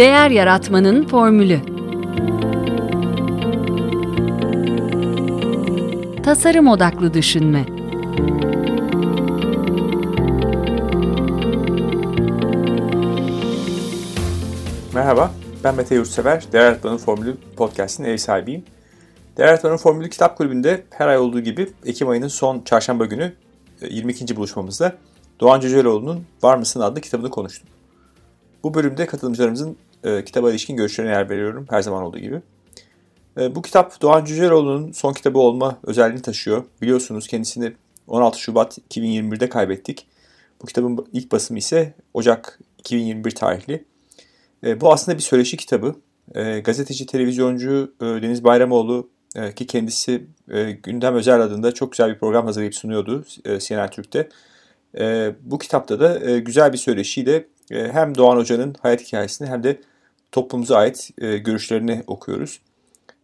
Değer Yaratmanın Formülü Tasarım Odaklı Düşünme Merhaba, ben Mete Yurtsever, Değer Yaratmanın Formülü podcast'inin ev sahibiyim. Değer Yaratmanın Formülü Kitap Kulübü'nde her ay olduğu gibi Ekim ayının son çarşamba günü 22. E, buluşmamızda Doğan Cüceloğlu'nun Var mısın adlı kitabını konuştum. Bu bölümde katılımcılarımızın e, kitaba ilişkin görüşlerine yer veriyorum her zaman olduğu gibi. E, bu kitap Doğan Cüceloğlu'nun son kitabı olma özelliğini taşıyor. Biliyorsunuz kendisini 16 Şubat 2021'de kaybettik. Bu kitabın ilk basımı ise Ocak 2021 tarihli. E, bu aslında bir söyleşi kitabı. E, gazeteci, televizyoncu e, Deniz Bayramoğlu e, ki kendisi e, Gündem Özel adında çok güzel bir program hazırlayıp sunuyordu e, CNN Türk'te. E, bu kitapta da e, güzel bir söyleşiyle hem Doğan Hoca'nın hayat hikayesini hem de toplumumuza ait e, görüşlerini okuyoruz.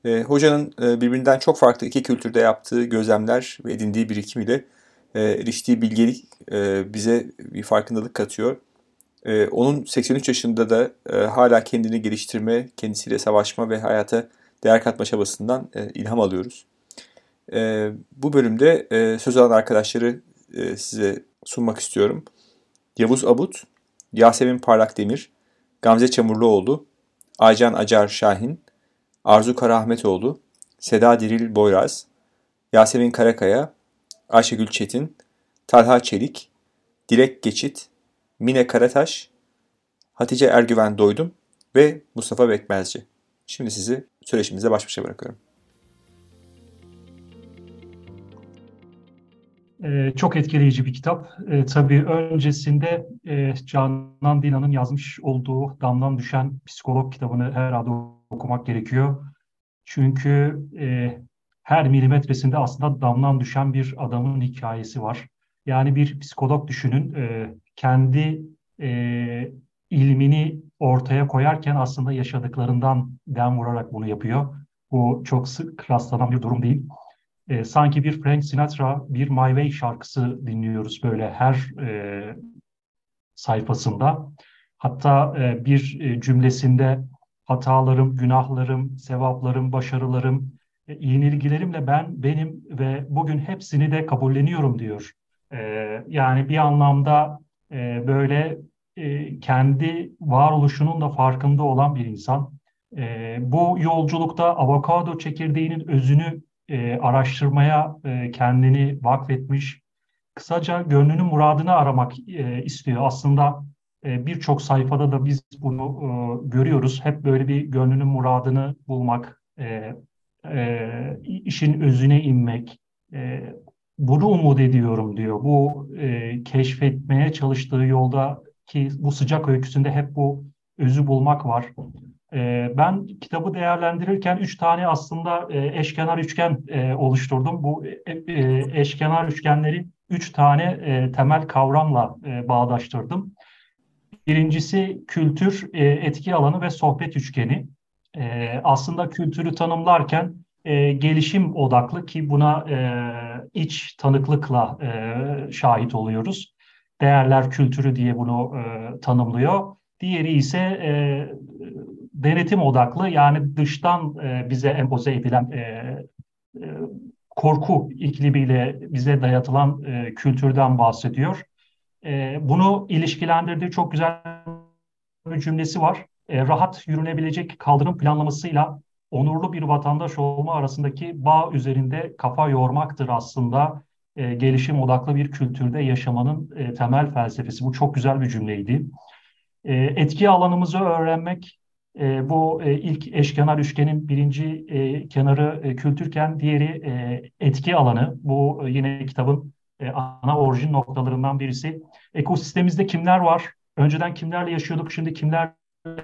E, hocanın e, birbirinden çok farklı iki kültürde yaptığı gözlemler ve edindiği birikimiyle e, eriştiği bilgelik e, bize bir farkındalık katıyor. E, onun 83 yaşında da e, hala kendini geliştirme, kendisiyle savaşma ve hayata değer katma çabasından e, ilham alıyoruz. E, bu bölümde e, söz alan arkadaşları e, size sunmak istiyorum. Yavuz Abut, Yasemin Parlak Demir, Gamze Çamurluoğlu, Aycan Acar Şahin, Arzu Karahmetoğlu, Seda Diril Boyraz, Yasemin Karakaya, Ayşegül Çetin, Talha Çelik, Dilek Geçit, Mine Karataş, Hatice Ergüven Doydum ve Mustafa Bekmezci. Şimdi sizi söyleşimize baş başa bırakıyorum. Ee, çok etkileyici bir kitap. Ee, tabii öncesinde e, Canan Dina'nın yazmış olduğu Damdan Düşen Psikolog kitabını herhalde okumak gerekiyor. Çünkü e, her milimetresinde aslında damdan düşen bir adamın hikayesi var. Yani bir psikolog düşünün, e, kendi e, ilmini ortaya koyarken aslında yaşadıklarından dem vurarak bunu yapıyor. Bu çok sık rastlanan bir durum değil e, sanki bir Frank Sinatra, bir My Way şarkısı dinliyoruz böyle her e, sayfasında. Hatta e, bir e, cümlesinde hatalarım, günahlarım, sevaplarım, başarılarım, e, yenilgilerimle ben, benim ve bugün hepsini de kabulleniyorum diyor. E, yani bir anlamda e, böyle e, kendi varoluşunun da farkında olan bir insan. E, bu yolculukta avokado çekirdeğinin özünü e, araştırmaya e, kendini vakfetmiş. Kısaca gönlünün muradını aramak e, istiyor. Aslında e, birçok sayfada da biz bunu e, görüyoruz. Hep böyle bir gönlünün muradını bulmak, e, e, işin özüne inmek. E, bunu umut ediyorum diyor. Bu e, keşfetmeye çalıştığı yolda ki bu sıcak öyküsünde hep bu özü bulmak var. Ee, ben kitabı değerlendirirken üç tane aslında e, eşkenar üçgen e, oluşturdum. Bu e, eşkenar üçgenleri üç tane temel kavramla bağdaştırdım. Birincisi kültür, etki alanı ve sohbet üçgeni. Aslında kültürü tanımlarken gelişim odaklı ki buna iç tanıklıkla şahit oluyoruz. Değerler kültürü diye bunu tanımlıyor. Diğeri ise denetim odaklı yani dıştan e, bize empoze edilen e, e, korku iklimiyle bize dayatılan e, kültürden bahsediyor. E, bunu ilişkilendirdiği çok güzel bir cümlesi var. E, rahat yürünebilecek kaldırım planlamasıyla onurlu bir vatandaş olma arasındaki bağ üzerinde kafa yormaktır aslında e, gelişim odaklı bir kültürde yaşamanın e, temel felsefesi. Bu çok güzel bir cümleydi. E, etki alanımızı öğrenmek, e, bu e, ilk eşkenar üçgenin birinci e, kenarı e, kültürken diğeri e, etki alanı. Bu e, yine kitabın e, ana orijin noktalarından birisi. Ekosistemimizde kimler var? Önceden kimlerle yaşıyorduk, şimdi kimlerle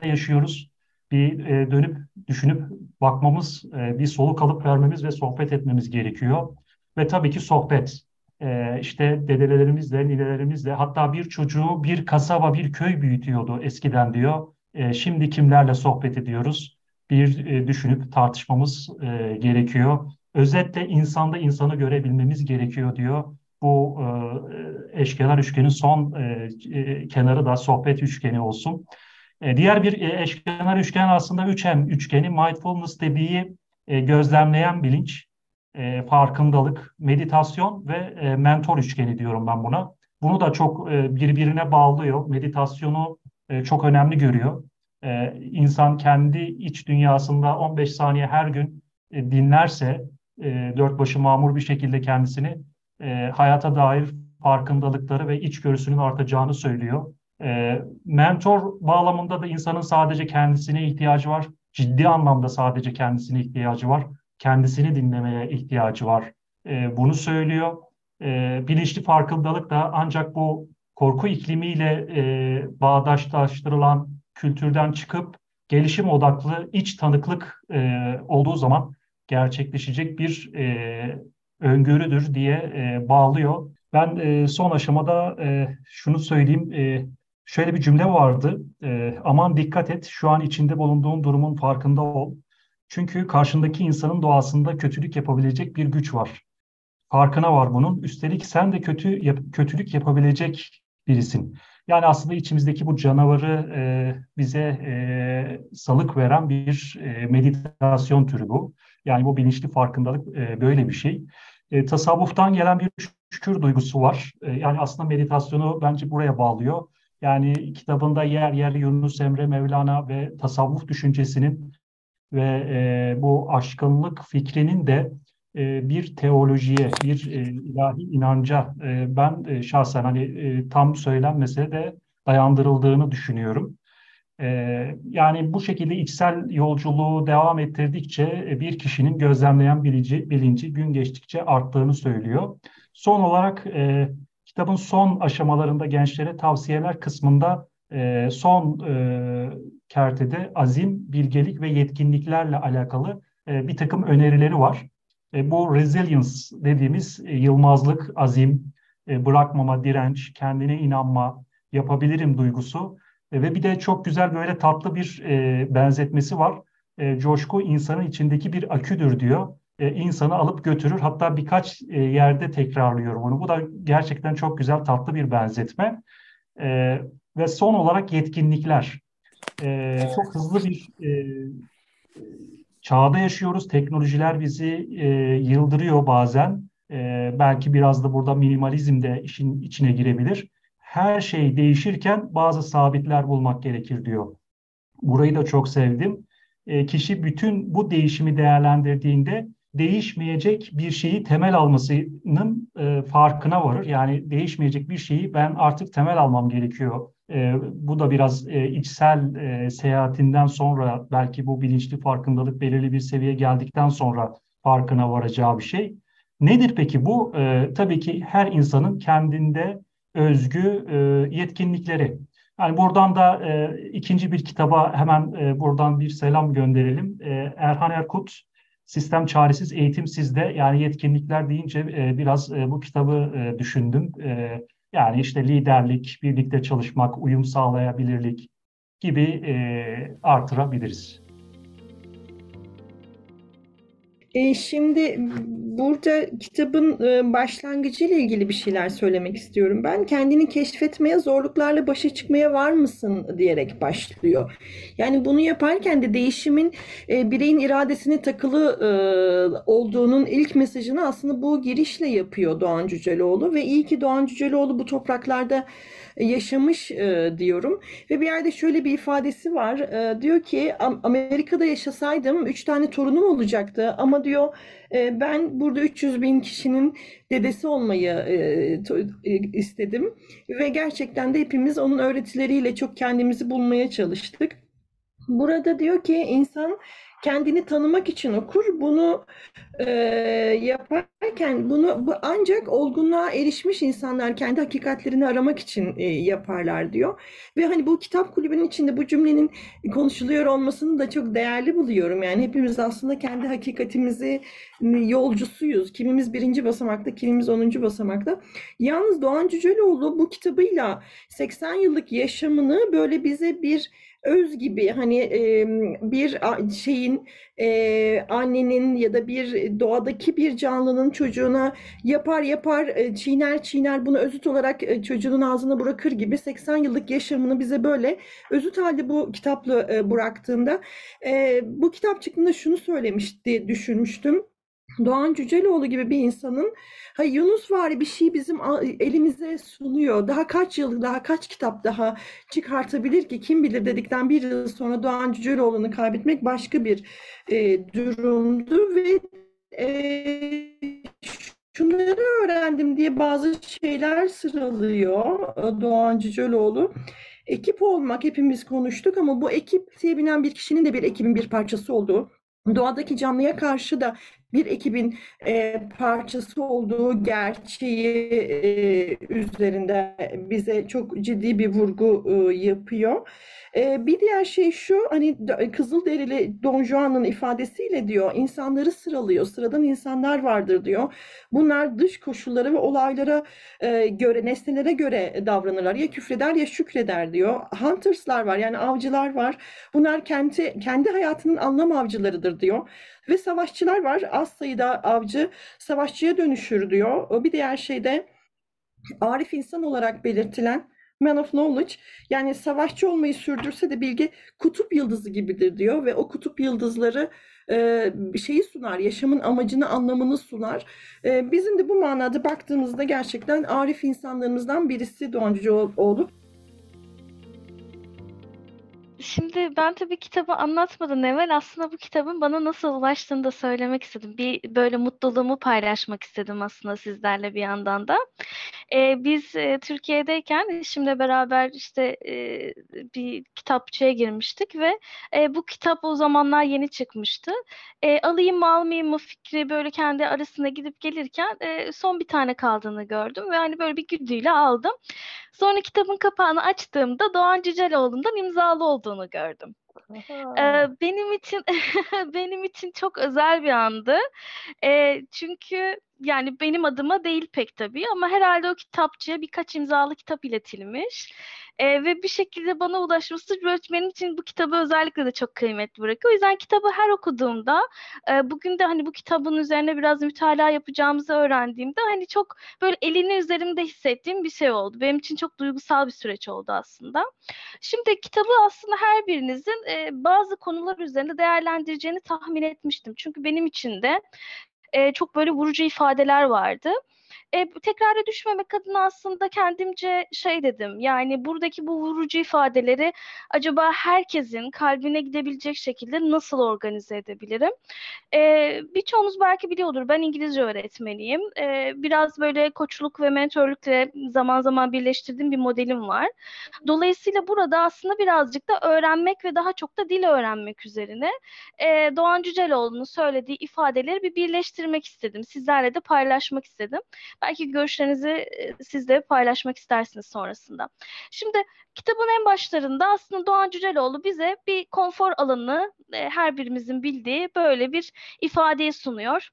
yaşıyoruz? Bir e, dönüp düşünüp bakmamız, e, bir soluk alıp vermemiz ve sohbet etmemiz gerekiyor. Ve tabii ki sohbet. E, işte dedelerimizle, nilelerimizle hatta bir çocuğu bir kasaba, bir köy büyütüyordu eskiden diyor e, şimdi kimlerle sohbet ediyoruz? Bir e, düşünüp tartışmamız e, gerekiyor. Özetle insanda insanı görebilmemiz gerekiyor diyor. Bu eşkenar üçgenin son kenarı da sohbet üçgeni olsun. Diğer bir eşkenar üçgen aslında 3M üçgeni mindfulness dediği gözlemleyen bilinç, farkındalık, meditasyon ve mentor üçgeni diyorum ben buna. Bunu da çok birbirine bağlıyor. Meditasyonu e, çok önemli görüyor. E, insan kendi iç dünyasında 15 saniye her gün e, dinlerse, e, dört başı mamur bir şekilde kendisini hayata dair farkındalıkları ve içgörüsünün artacağını söylüyor. Mentor bağlamında da insanın sadece kendisine ihtiyacı var. Ciddi anlamda sadece kendisine ihtiyacı var. Kendisini dinlemeye ihtiyacı var. Bunu söylüyor. E, bilinçli farkındalık da ancak bu korku iklimiyle e, bağdaşlaştırılan kültürden çıkıp gelişim odaklı iç tanıklık e, olduğu zaman gerçekleşecek bir e, öngörüdür diye e, bağlıyor. Ben e, son aşamada e, şunu söyleyeyim. E, şöyle bir cümle vardı. E, aman dikkat et, şu an içinde bulunduğun durumun farkında ol. Çünkü karşındaki insanın doğasında kötülük yapabilecek bir güç var. Farkına var bunun. Üstelik sen de kötü yap, kötülük yapabilecek birisin. Yani aslında içimizdeki bu canavarı e, bize e, salık veren bir e, meditasyon türü bu. Yani bu bilinçli farkındalık e, böyle bir şey. E, tasavvuftan gelen bir şükür duygusu var. E, yani aslında meditasyonu bence buraya bağlıyor. Yani kitabında yer yer Yunus Emre Mevlana ve tasavvuf düşüncesinin ve e, bu aşkınlık fikrinin de bir teolojiye, bir e, ilahi inanca e, ben e, şahsen hani tam söylenmese de dayandırıldığını düşünüyorum. Ee, yani bu şekilde içsel yolculuğu devam ettirdikçe bir kişinin gözlemleyen bilinci, bilinci gün geçtikçe arttığını söylüyor. Son olarak kitabın son aşamalarında gençlere tavsiyeler kısmında son kertede azim, bilgelik ve yetkinliklerle alakalı bir takım önerileri var. E, bu resilience dediğimiz e, yılmazlık, azim, e, bırakmama, direnç, kendine inanma, yapabilirim duygusu e, ve bir de çok güzel böyle tatlı bir e, benzetmesi var. E, coşku insanın içindeki bir aküdür diyor. E, insanı alıp götürür. Hatta birkaç e, yerde tekrarlıyor bunu. Bu da gerçekten çok güzel tatlı bir benzetme. E, ve son olarak yetkinlikler. E, çok hızlı bir e, çağda yaşıyoruz. Teknolojiler bizi e, yıldırıyor bazen. E, belki biraz da burada minimalizm de işin içine girebilir her şey değişirken bazı sabitler bulmak gerekir diyor. Burayı da çok sevdim. E, kişi bütün bu değişimi değerlendirdiğinde değişmeyecek bir şeyi temel almasının e, farkına varır. Yani değişmeyecek bir şeyi ben artık temel almam gerekiyor. E, bu da biraz e, içsel e, seyahatinden sonra belki bu bilinçli farkındalık belirli bir seviye geldikten sonra farkına varacağı bir şey. Nedir peki bu? E, tabii ki her insanın kendinde özgü e, yetkinlikleri. Yani buradan da e, ikinci bir kitaba hemen e, buradan bir selam gönderelim. E, Erhan Erkut, Sistem Çaresiz Eğitim Sizde. Yani yetkinlikler deyince e, biraz e, bu kitabı e, düşündüm. E, yani işte liderlik, birlikte çalışmak, uyum sağlayabilirlik gibi e, artırabiliriz. E, şimdi burada kitabın e, başlangıcıyla ilgili bir şeyler söylemek istiyorum. Ben kendini keşfetmeye, zorluklarla başa çıkmaya var mısın diyerek başlıyor. Yani bunu yaparken de değişimin e, bireyin iradesine takılı e, olduğunun ilk mesajını aslında bu girişle yapıyor Doğan Cüceloğlu ve iyi ki Doğan Cüceloğlu bu topraklarda yaşamış e, diyorum. Ve bir yerde şöyle bir ifadesi var. E, diyor ki Amerika'da yaşasaydım 3 tane torunum olacaktı ama diyor e, ben burada 300 bin kişinin dedesi olmayı e, e, istedim. Ve gerçekten de hepimiz onun öğretileriyle çok kendimizi bulmaya çalıştık. Burada diyor ki insan kendini tanımak için okur. Bunu e, yaparken bunu bu ancak olgunluğa erişmiş insanlar kendi hakikatlerini aramak için e, yaparlar diyor. Ve hani bu kitap kulübünün içinde bu cümlenin konuşuluyor olmasını da çok değerli buluyorum. Yani hepimiz aslında kendi hakikatimizi yolcusuyuz. Kimimiz birinci basamakta, kimimiz onuncu basamakta. Yalnız Doğan Cüceloğlu bu kitabıyla 80 yıllık yaşamını böyle bize bir öz gibi hani bir şeyin e, annenin ya da bir doğadaki bir canlının çocuğuna yapar yapar e, çiğner çiğner bunu özüt olarak e, çocuğun ağzına bırakır gibi 80 yıllık yaşamını bize böyle özüt halde bu kitapla e, bıraktığında e, bu kitap çıktığında şunu söylemişti düşünmüştüm. Doğan Cüceloğlu gibi bir insanın ha Yunus var bir şey bizim elimize sunuyor. Daha kaç yıl, daha kaç kitap daha çıkartabilir ki kim bilir dedikten bir yıl sonra Doğan Cüceloğlu'nu kaybetmek başka bir e, durumdu ve e, şunları öğrendim diye bazı şeyler sıralıyor Doğan Cüceloğlu. Ekip olmak hepimiz konuştuk ama bu ekip diye bir kişinin de bir ekibin bir parçası olduğu doğadaki canlıya karşı da bir ekibin e, parçası olduğu gerçeği e, üzerinde bize çok ciddi bir vurgu e, yapıyor. E, bir diğer şey şu hani Kızılderili Don Juan'ın ifadesiyle diyor insanları sıralıyor. Sıradan insanlar vardır diyor. Bunlar dış koşullara ve olaylara e, göre, nesnelere göre davranırlar. Ya küfreder ya şükreder diyor. Hunters'lar var yani avcılar var. Bunlar kendi kendi hayatının anlam avcılarıdır diyor. Ve savaşçılar var. Az sayıda avcı savaşçıya dönüşür diyor. Bir diğer şey de arif insan olarak belirtilen man of knowledge yani savaşçı olmayı sürdürse de bilgi kutup yıldızı gibidir diyor ve o kutup yıldızları e, şeyi sunar, yaşamın amacını, anlamını sunar. E, bizim de bu manada baktığımızda gerçekten arif insanlarımızdan birisi Doğan Cüceoğlu. Şimdi ben tabii kitabı anlatmadan evvel aslında bu kitabın bana nasıl ulaştığını da söylemek istedim. Bir böyle mutluluğumu paylaşmak istedim aslında sizlerle bir yandan da. Ee, biz e, Türkiye'deyken eşimle beraber işte e, bir kitapçıya girmiştik ve e, bu kitap o zamanlar yeni çıkmıştı. E, alayım mı almayayım mı fikri böyle kendi arasında gidip gelirken e, son bir tane kaldığını gördüm ve hani böyle bir güdüyle aldım. Sonra kitabın kapağını açtığımda Doğan Cüceloğlu'ndan imzalı olduğunu gördüm. Ee, benim için benim için çok özel bir andı. Ee, çünkü yani benim adıma değil pek tabii ama herhalde o kitapçıya birkaç imzalı kitap iletilmiş. E, ve bir şekilde bana ulaşması benim için bu kitabı özellikle de çok kıymetli bırakıyor. O yüzden kitabı her okuduğumda e, bugün de hani bu kitabın üzerine biraz mütalaa yapacağımızı öğrendiğimde hani çok böyle elini üzerimde hissettiğim bir şey oldu. Benim için çok duygusal bir süreç oldu aslında. Şimdi kitabı aslında her birinizin e, bazı konular üzerinde değerlendireceğini tahmin etmiştim. Çünkü benim için de e, çok böyle vurucu ifadeler vardı e, tekrara düşmemek adına aslında kendimce şey dedim. Yani buradaki bu vurucu ifadeleri acaba herkesin kalbine gidebilecek şekilde nasıl organize edebilirim? E, birçoğunuz belki biliyordur. Ben İngilizce öğretmeniyim. E, biraz böyle koçluk ve mentorlukla zaman zaman birleştirdiğim bir modelim var. Dolayısıyla burada aslında birazcık da öğrenmek ve daha çok da dil öğrenmek üzerine e, Doğan Cüceloğlu'nun söylediği ifadeleri bir birleştirmek istedim. Sizlerle de paylaşmak istedim. Belki görüşlerinizi e, siz de paylaşmak istersiniz sonrasında. Şimdi kitabın en başlarında aslında Doğan Cüceloğlu bize bir konfor alanı e, her birimizin bildiği böyle bir ifadeyi sunuyor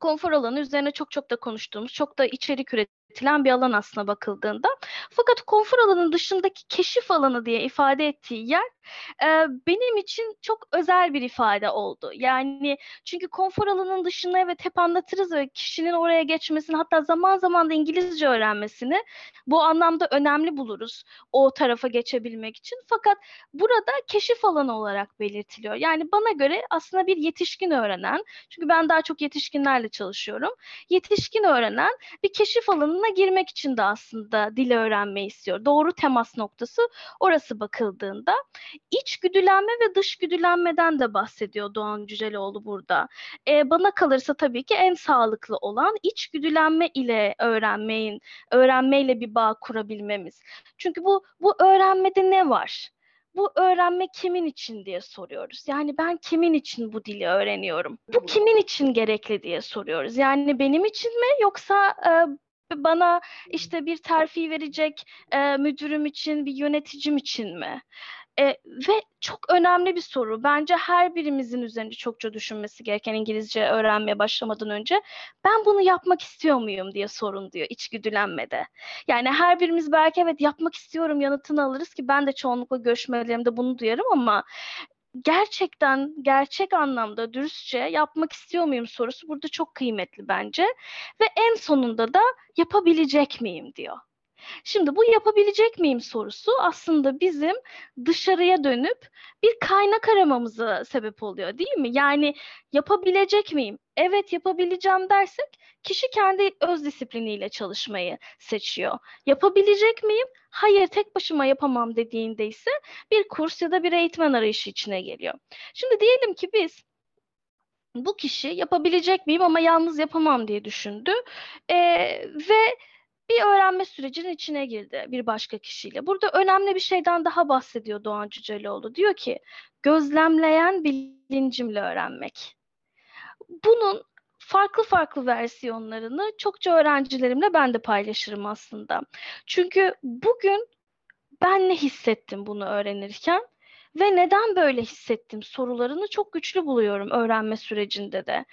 konfor alanı üzerine çok çok da konuştuğumuz, çok da içerik üretilen bir alan aslında bakıldığında. Fakat konfor alanının dışındaki keşif alanı diye ifade ettiği yer e, benim için çok özel bir ifade oldu. Yani çünkü konfor alanının dışında evet hep anlatırız ve kişinin oraya geçmesini hatta zaman zaman da İngilizce öğrenmesini bu anlamda önemli buluruz o tarafa geçebilmek için. Fakat burada keşif alanı olarak belirtiliyor. Yani bana göre aslında bir yetişkin öğrenen, çünkü ben daha çok yetişkinlerle çalışıyorum. Yetişkin öğrenen bir keşif alanına girmek için de aslında dil öğrenmeyi istiyor. Doğru temas noktası orası bakıldığında iç güdülenme ve dış güdülenmeden de bahsediyor Doğan Cüceloğlu burada. E, bana kalırsa tabii ki en sağlıklı olan iç güdülenme ile öğrenmeyin, öğrenmeyle bir bağ kurabilmemiz. Çünkü bu bu öğrenmede ne var? bu öğrenme kimin için diye soruyoruz. Yani ben kimin için bu dili öğreniyorum? Bu kimin için gerekli diye soruyoruz. Yani benim için mi yoksa e, bana işte bir terfi verecek e, müdürüm için, bir yöneticim için mi? E, ve çok önemli bir soru. Bence her birimizin üzerinde çokça düşünmesi gereken İngilizce öğrenmeye başlamadan önce ben bunu yapmak istiyor muyum diye sorun diyor içgüdülenmede. Yani her birimiz belki evet yapmak istiyorum yanıtını alırız ki ben de çoğunlukla görüşmelerimde bunu duyarım ama gerçekten gerçek anlamda dürüstçe yapmak istiyor muyum sorusu burada çok kıymetli bence ve en sonunda da yapabilecek miyim diyor. Şimdi bu yapabilecek miyim sorusu aslında bizim dışarıya dönüp bir kaynak aramamıza sebep oluyor değil mi? Yani yapabilecek miyim? Evet yapabileceğim dersek kişi kendi öz disipliniyle çalışmayı seçiyor. Yapabilecek miyim? Hayır tek başıma yapamam dediğinde ise bir kurs ya da bir eğitmen arayışı içine geliyor. Şimdi diyelim ki biz bu kişi yapabilecek miyim ama yalnız yapamam diye düşündü ee, ve bir öğrenme sürecinin içine girdi bir başka kişiyle. Burada önemli bir şeyden daha bahsediyor Doğan Cüceloğlu. Diyor ki gözlemleyen bilincimle öğrenmek. Bunun farklı farklı versiyonlarını çokça öğrencilerimle ben de paylaşırım aslında. Çünkü bugün ben ne hissettim bunu öğrenirken ve neden böyle hissettim sorularını çok güçlü buluyorum öğrenme sürecinde de.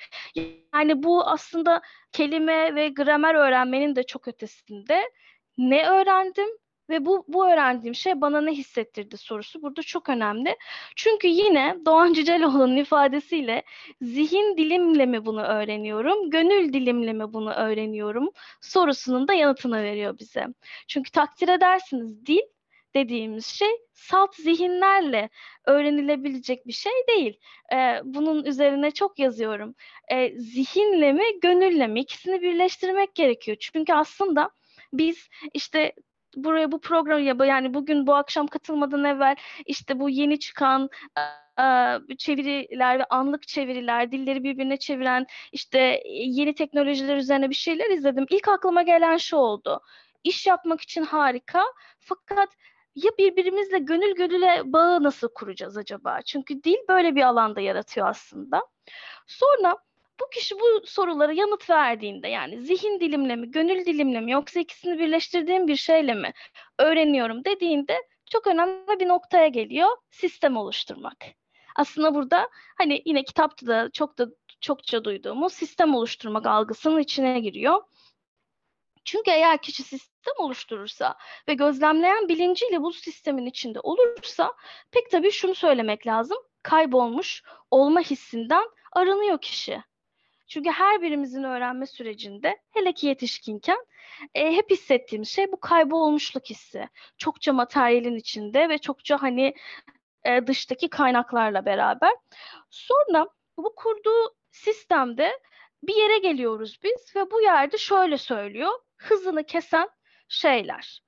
Yani bu aslında kelime ve gramer öğrenmenin de çok ötesinde. Ne öğrendim ve bu, bu öğrendiğim şey bana ne hissettirdi sorusu burada çok önemli. Çünkü yine Doğan Cüceloğlu'nun ifadesiyle zihin dilimle mi bunu öğreniyorum, gönül dilimle mi bunu öğreniyorum sorusunun da yanıtını veriyor bize. Çünkü takdir edersiniz dil dediğimiz şey salt zihinlerle öğrenilebilecek bir şey değil. Ee, bunun üzerine çok yazıyorum. Ee, zihinle mi, gönülle mi ikisini birleştirmek gerekiyor. Çünkü aslında biz işte buraya bu programı yani bugün bu akşam katılmadan evvel işte bu yeni çıkan çeviriler ve anlık çeviriler, dilleri birbirine çeviren işte yeni teknolojiler üzerine bir şeyler izledim. İlk aklıma gelen şu oldu. İş yapmak için harika fakat ya birbirimizle gönül gönüle bağı nasıl kuracağız acaba? Çünkü dil böyle bir alanda yaratıyor aslında. Sonra bu kişi bu sorulara yanıt verdiğinde yani zihin dilimle mi, gönül dilimle mi yoksa ikisini birleştirdiğim bir şeyle mi öğreniyorum dediğinde çok önemli bir noktaya geliyor. Sistem oluşturmak. Aslında burada hani yine kitapta da çok da çokça duyduğumuz sistem oluşturmak algısının içine giriyor. Çünkü eğer kişi sistem oluşturursa ve gözlemleyen bilinciyle bu sistemin içinde olursa pek tabii şunu söylemek lazım. Kaybolmuş olma hissinden aranıyor kişi. Çünkü her birimizin öğrenme sürecinde hele ki yetişkinken e, hep hissettiğimiz şey bu kaybolmuşluk hissi. Çokça materyalin içinde ve çokça hani e, dıştaki kaynaklarla beraber. Sonra bu kurduğu sistemde bir yere geliyoruz biz ve bu yerde şöyle söylüyor hızını kesen şeyler.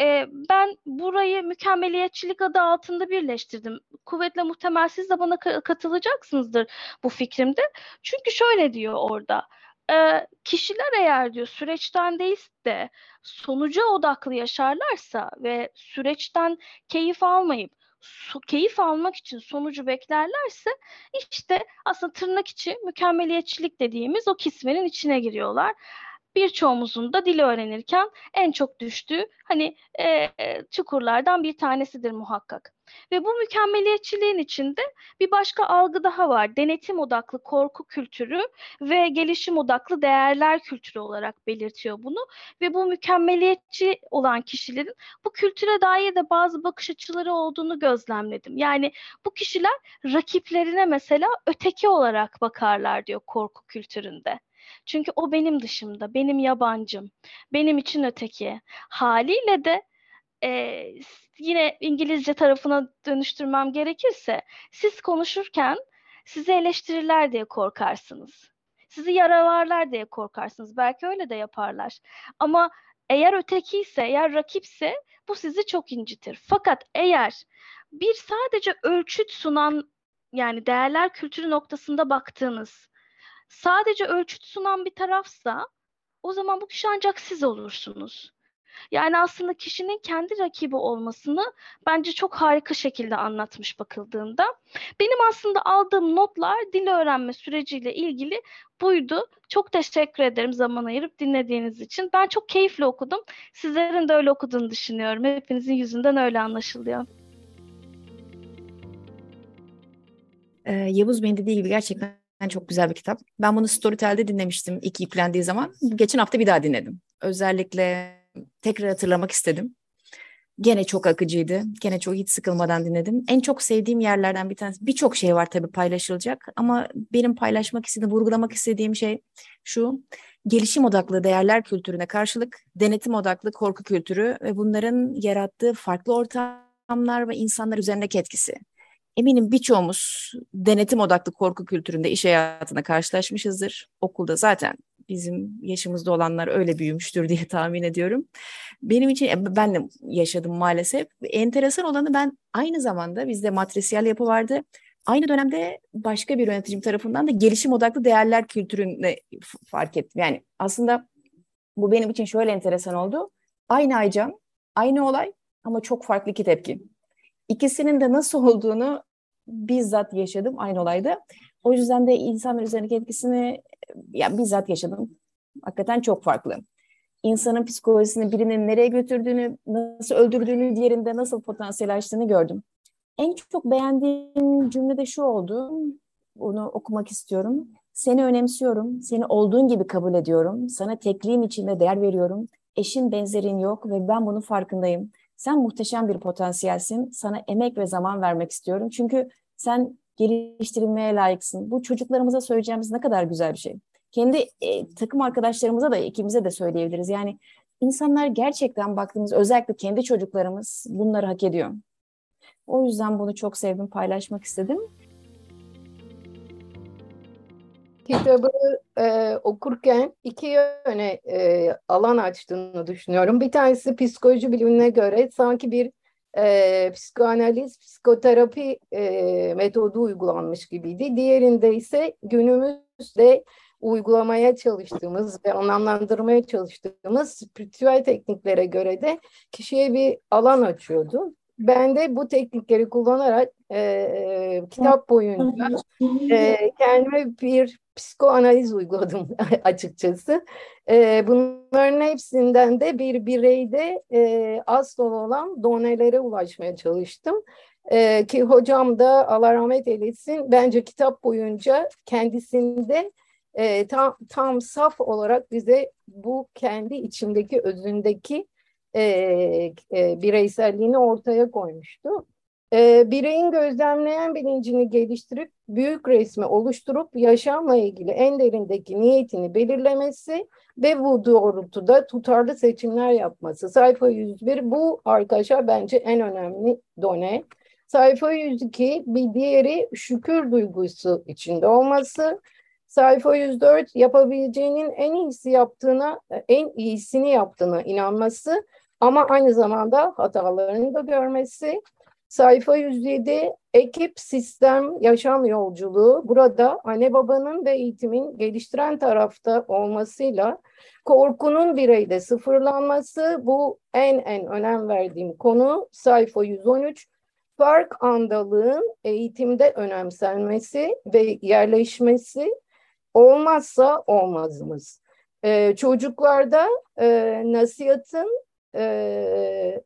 E, ben burayı mükemmeliyetçilik adı altında birleştirdim. Kuvvetle muhtemel siz de bana katılacaksınızdır bu fikrimde. Çünkü şöyle diyor orada. E, kişiler eğer diyor süreçten değil de sonuca odaklı yaşarlarsa ve süreçten keyif almayıp su, keyif almak için sonucu beklerlerse işte aslında tırnak içi mükemmeliyetçilik dediğimiz o kismenin içine giriyorlar birçoğumuzun da dili öğrenirken en çok düştüğü hani e, çukurlardan bir tanesidir muhakkak. Ve bu mükemmeliyetçiliğin içinde bir başka algı daha var. Denetim odaklı korku kültürü ve gelişim odaklı değerler kültürü olarak belirtiyor bunu. Ve bu mükemmeliyetçi olan kişilerin bu kültüre dair de bazı bakış açıları olduğunu gözlemledim. Yani bu kişiler rakiplerine mesela öteki olarak bakarlar diyor korku kültüründe. Çünkü o benim dışımda, benim yabancım, benim için öteki. Haliyle de e, yine İngilizce tarafına dönüştürmem gerekirse siz konuşurken sizi eleştirirler diye korkarsınız. Sizi yaralarlar diye korkarsınız. Belki öyle de yaparlar. Ama eğer öteki ise, eğer rakipse bu sizi çok incitir. Fakat eğer bir sadece ölçüt sunan yani değerler kültürü noktasında baktığınız sadece ölçüt sunan bir tarafsa o zaman bu kişi ancak siz olursunuz. Yani aslında kişinin kendi rakibi olmasını bence çok harika şekilde anlatmış bakıldığında. Benim aslında aldığım notlar dil öğrenme süreciyle ilgili buydu. Çok teşekkür ederim zaman ayırıp dinlediğiniz için. Ben çok keyifli okudum. Sizlerin de öyle okuduğunu düşünüyorum. Hepinizin yüzünden öyle anlaşılıyor. Ee, Yavuz Bey'in dediği gibi gerçekten çok güzel bir kitap. Ben bunu Storytel'de dinlemiştim ilk yüklendiği zaman. Geçen hafta bir daha dinledim. Özellikle tekrar hatırlamak istedim. Gene çok akıcıydı. Gene çok hiç sıkılmadan dinledim. En çok sevdiğim yerlerden bir tanesi. Birçok şey var tabii paylaşılacak ama benim paylaşmak istediğim, vurgulamak istediğim şey şu. Gelişim odaklı değerler kültürüne karşılık denetim odaklı korku kültürü ve bunların yarattığı farklı ortamlar ve insanlar üzerindeki etkisi. Eminim birçoğumuz denetim odaklı korku kültüründe iş hayatına karşılaşmışızdır. Okulda zaten bizim yaşımızda olanlar öyle büyümüştür diye tahmin ediyorum. Benim için e, ben de yaşadım maalesef. Enteresan olanı ben aynı zamanda bizde matrisyal yapı vardı. Aynı dönemde başka bir yöneticim tarafından da gelişim odaklı değerler kültürünü fark ettim. Yani aslında bu benim için şöyle enteresan oldu. Aynı Aycan, aynı olay ama çok farklı iki tepki. İkisinin de nasıl olduğunu bizzat yaşadım aynı olayda. O yüzden de insanlar üzerindeki etkisini ya bizzat yaşadım. Hakikaten çok farklı. İnsanın psikolojisini birinin nereye götürdüğünü, nasıl öldürdüğünü, diğerinde nasıl potansiyel açtığını gördüm. En çok beğendiğim cümle de şu oldu. Onu okumak istiyorum. Seni önemsiyorum, seni olduğun gibi kabul ediyorum. Sana tekliğim içinde değer veriyorum. Eşin benzerin yok ve ben bunun farkındayım. Sen muhteşem bir potansiyelsin. Sana emek ve zaman vermek istiyorum. Çünkü sen geliştirilmeye layıksın. Bu çocuklarımıza söyleyeceğimiz ne kadar güzel bir şey. Kendi e, takım arkadaşlarımıza da ikimize de söyleyebiliriz. Yani insanlar gerçekten baktığımız özellikle kendi çocuklarımız bunları hak ediyor. O yüzden bunu çok sevdim, paylaşmak istedim. Kitabı e, okurken iki yöne e, alan açtığını düşünüyorum. Bir tanesi psikoloji bilimine göre sanki bir e, psikoanaliz, psikoterapi e, metodu uygulanmış gibiydi. Diğerinde ise günümüzde uygulamaya çalıştığımız ve anlamlandırmaya çalıştığımız spiritüel tekniklere göre de kişiye bir alan açıyordu. Ben de bu teknikleri kullanarak e, kitap boyunca e, kendime bir psikoanaliz uyguladım açıkçası. E, bunların hepsinden de bir bireyde e, asıl olan donelere ulaşmaya çalıştım. E, ki hocam da Allah rahmet eylesin bence kitap boyunca kendisinde e, tam, tam saf olarak bize bu kendi içindeki özündeki e, e, bireyselliğini ortaya koymuştu. E, bireyin gözlemleyen bilincini geliştirip büyük resmi oluşturup yaşamla ilgili en derindeki niyetini belirlemesi ve bu doğrultuda tutarlı seçimler yapması. Sayfa 101 bu arkadaşlar bence en önemli done. Sayfa 102 bir diğeri şükür duygusu içinde olması. Sayfa 104 yapabileceğinin en iyisi yaptığına, en iyisini yaptığına inanması ama aynı zamanda hatalarını da görmesi. Sayfa 107 ekip, sistem, yaşam yolculuğu. Burada anne babanın ve eğitimin geliştiren tarafta olmasıyla korkunun bireyde sıfırlanması bu en en önem verdiğim konu. Sayfa 113 fark andalığın eğitimde önemsenmesi ve yerleşmesi olmazsa olmazımız. Ee, çocuklarda e, nasihatın e,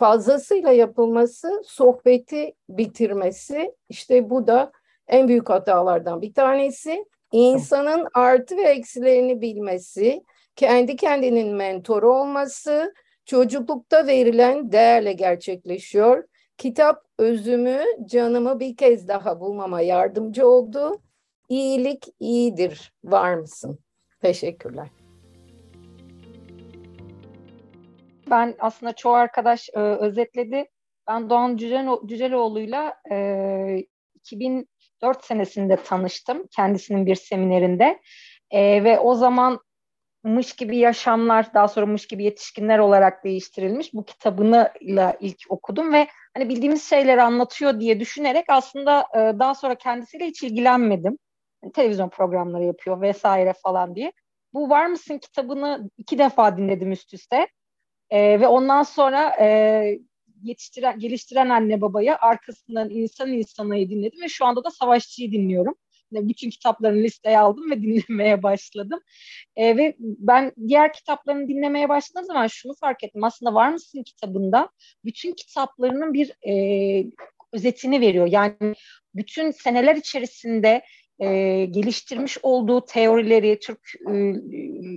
fazlasıyla yapılması sohbeti bitirmesi işte bu da en büyük hatalardan bir tanesi. İnsanın artı ve eksilerini bilmesi, kendi kendinin mentoru olması, çocuklukta verilen değerle gerçekleşiyor. Kitap özümü, canımı bir kez daha bulmama yardımcı oldu. İyilik iyidir, var mısın? Teşekkürler. Ben aslında çoğu arkadaş e, özetledi. Ben Doğan Cüceloğlu'yla e, 2004 senesinde tanıştım kendisinin bir seminerinde e, ve o zaman Mış gibi yaşamlar daha sonra Mış gibi yetişkinler olarak değiştirilmiş bu kitabını ile ilk okudum ve hani bildiğimiz şeyleri anlatıyor diye düşünerek aslında e, daha sonra kendisiyle hiç ilgilenmedim. Yani televizyon programları yapıyor vesaire falan diye. Bu Var mısın kitabını iki defa dinledim üst üste. E, ve ondan sonra e, yetiştiren, geliştiren anne babaya arkasından insan insanayı dinledim ve şu anda da savaşçıyı dinliyorum. Yani bütün kitaplarını listeye aldım ve dinlemeye başladım. E, ve ben diğer kitaplarını dinlemeye başladığım zaman şunu fark ettim. Aslında Var mısın kitabında bütün kitaplarının bir e, özetini veriyor. Yani bütün seneler içerisinde e, geliştirmiş olduğu teorileri, Türk e,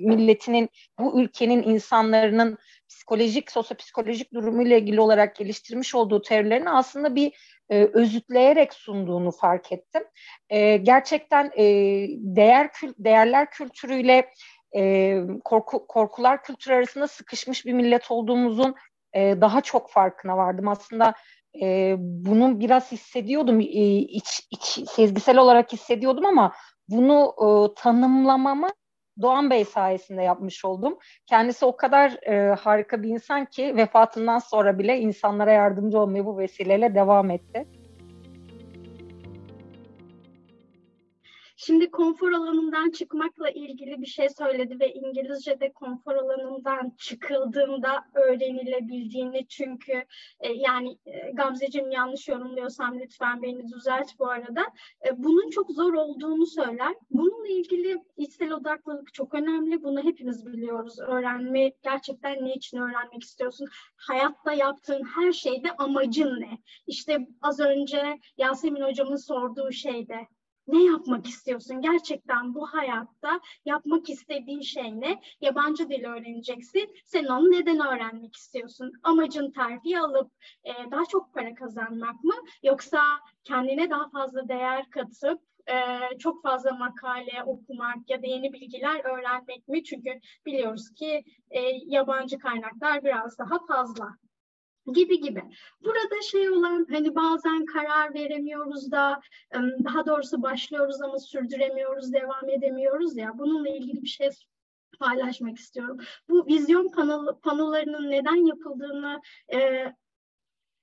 milletinin, bu ülkenin insanların psikolojik, sosyopsikolojik durumuyla ilgili olarak geliştirmiş olduğu teorilerini aslında bir e, özütleyerek sunduğunu fark ettim. E, gerçekten e, değer değerler kültürüyle e, korku, korkular kültürü arasında sıkışmış bir millet olduğumuzun e, daha çok farkına vardım. Aslında e, bunu biraz hissediyordum, e, iç, iç, sezgisel olarak hissediyordum ama bunu e, tanımlamamı Doğan Bey sayesinde yapmış oldum. Kendisi o kadar e, harika bir insan ki vefatından sonra bile insanlara yardımcı olmaya bu vesileyle devam etti. Şimdi konfor alanından çıkmakla ilgili bir şey söyledi ve İngilizce'de konfor alanından çıkıldığında öğrenilebildiğini çünkü e, yani e, Gamzeciğim yanlış yorumluyorsam lütfen beni düzelt bu arada. E, bunun çok zor olduğunu söyler. Bununla ilgili içsel odaklılık çok önemli. Bunu hepimiz biliyoruz. Öğrenme gerçekten ne için öğrenmek istiyorsun? Hayatta yaptığın her şeyde amacın ne? İşte az önce Yasemin hocamın sorduğu şeyde ne yapmak istiyorsun? Gerçekten bu hayatta yapmak istediğin şey ne? Yabancı dil öğreneceksin. Sen onu neden öğrenmek istiyorsun? Amacın terfi alıp e, daha çok para kazanmak mı? Yoksa kendine daha fazla değer katıp e, çok fazla makale okumak ya da yeni bilgiler öğrenmek mi? Çünkü biliyoruz ki e, yabancı kaynaklar biraz daha fazla gibi gibi. Burada şey olan hani bazen karar veremiyoruz da daha doğrusu başlıyoruz ama sürdüremiyoruz, devam edemiyoruz ya. Bununla ilgili bir şey paylaşmak istiyorum. Bu vizyon panolarının neden yapıldığını e,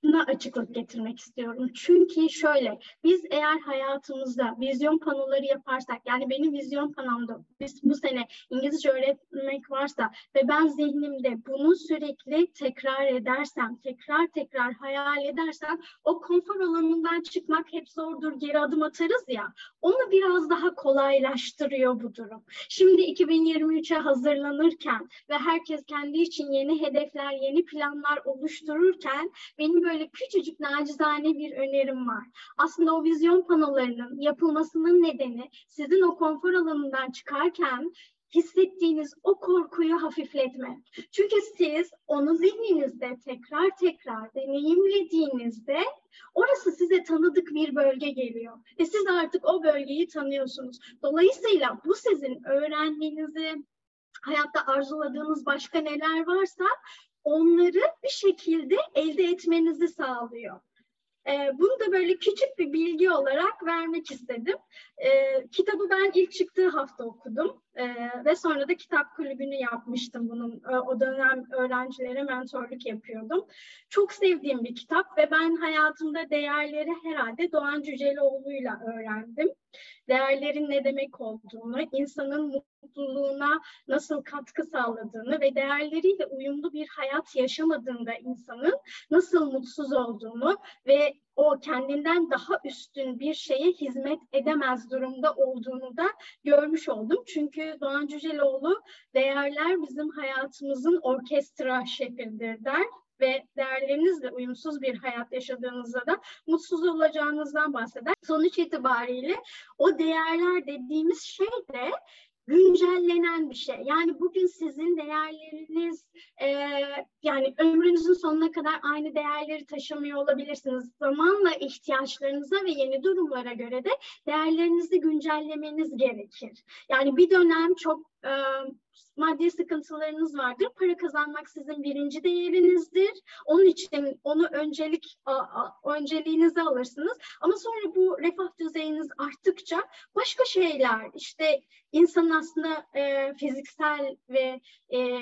buna açıklık getirmek istiyorum. Çünkü şöyle, biz eğer hayatımızda vizyon panoları yaparsak, yani benim vizyon panomda biz bu sene İngilizce öğretmek varsa ve ben zihnimde bunu sürekli tekrar edersem, tekrar tekrar hayal edersem, o konfor alanından çıkmak hep zordur, geri adım atarız ya, onu biraz daha kolaylaştırıyor bu durum. Şimdi 2023'e hazırlanırken ve herkes kendi için yeni hedefler, yeni planlar oluştururken benim böyle küçücük nacizane bir önerim var. Aslında o vizyon panolarının yapılmasının nedeni sizin o konfor alanından çıkarken hissettiğiniz o korkuyu hafifletmek. Çünkü siz onu zihninizde tekrar tekrar deneyimlediğinizde orası size tanıdık bir bölge geliyor. Ve siz artık o bölgeyi tanıyorsunuz. Dolayısıyla bu sizin öğrenmenizi, hayatta arzuladığınız başka neler varsa onları bir şekilde elde etmenizi sağlıyor. E, bunu da böyle küçük bir bilgi olarak vermek istedim. E, kitabı ben ilk çıktığı hafta okudum e, ve sonra da kitap kulübünü yapmıştım bunun. E, o dönem öğrencilere mentorluk yapıyordum. Çok sevdiğim bir kitap ve ben hayatımda değerleri herhalde Doğan Cüceloğlu'yla öğrendim. Değerlerin ne demek olduğunu, insanın mutluluğuna nasıl katkı sağladığını ve değerleriyle uyumlu bir hayat yaşamadığında insanın nasıl mutsuz olduğunu ve o kendinden daha üstün bir şeye hizmet edemez durumda olduğunu da görmüş oldum. Çünkü Doğan Cüceloğlu değerler bizim hayatımızın orkestra şekildir der ve değerlerinizle uyumsuz bir hayat yaşadığınızda da mutsuz olacağınızdan bahseder. Sonuç itibariyle o değerler dediğimiz şey de güncellenen bir şey. Yani bugün sizin değerleriniz e, yani ömrünüzün sonuna kadar aynı değerleri taşımıyor olabilirsiniz. Zamanla ihtiyaçlarınıza ve yeni durumlara göre de değerlerinizi güncellemeniz gerekir. Yani bir dönem çok e, maddi sıkıntılarınız vardır. Para kazanmak sizin birinci değerinizdir. Onun için onu öncelik a, a, önceliğinize alırsınız. Ama sonra bu refah düzeyiniz arttıkça başka şeyler işte insanın aslında e, fiziksel ve e,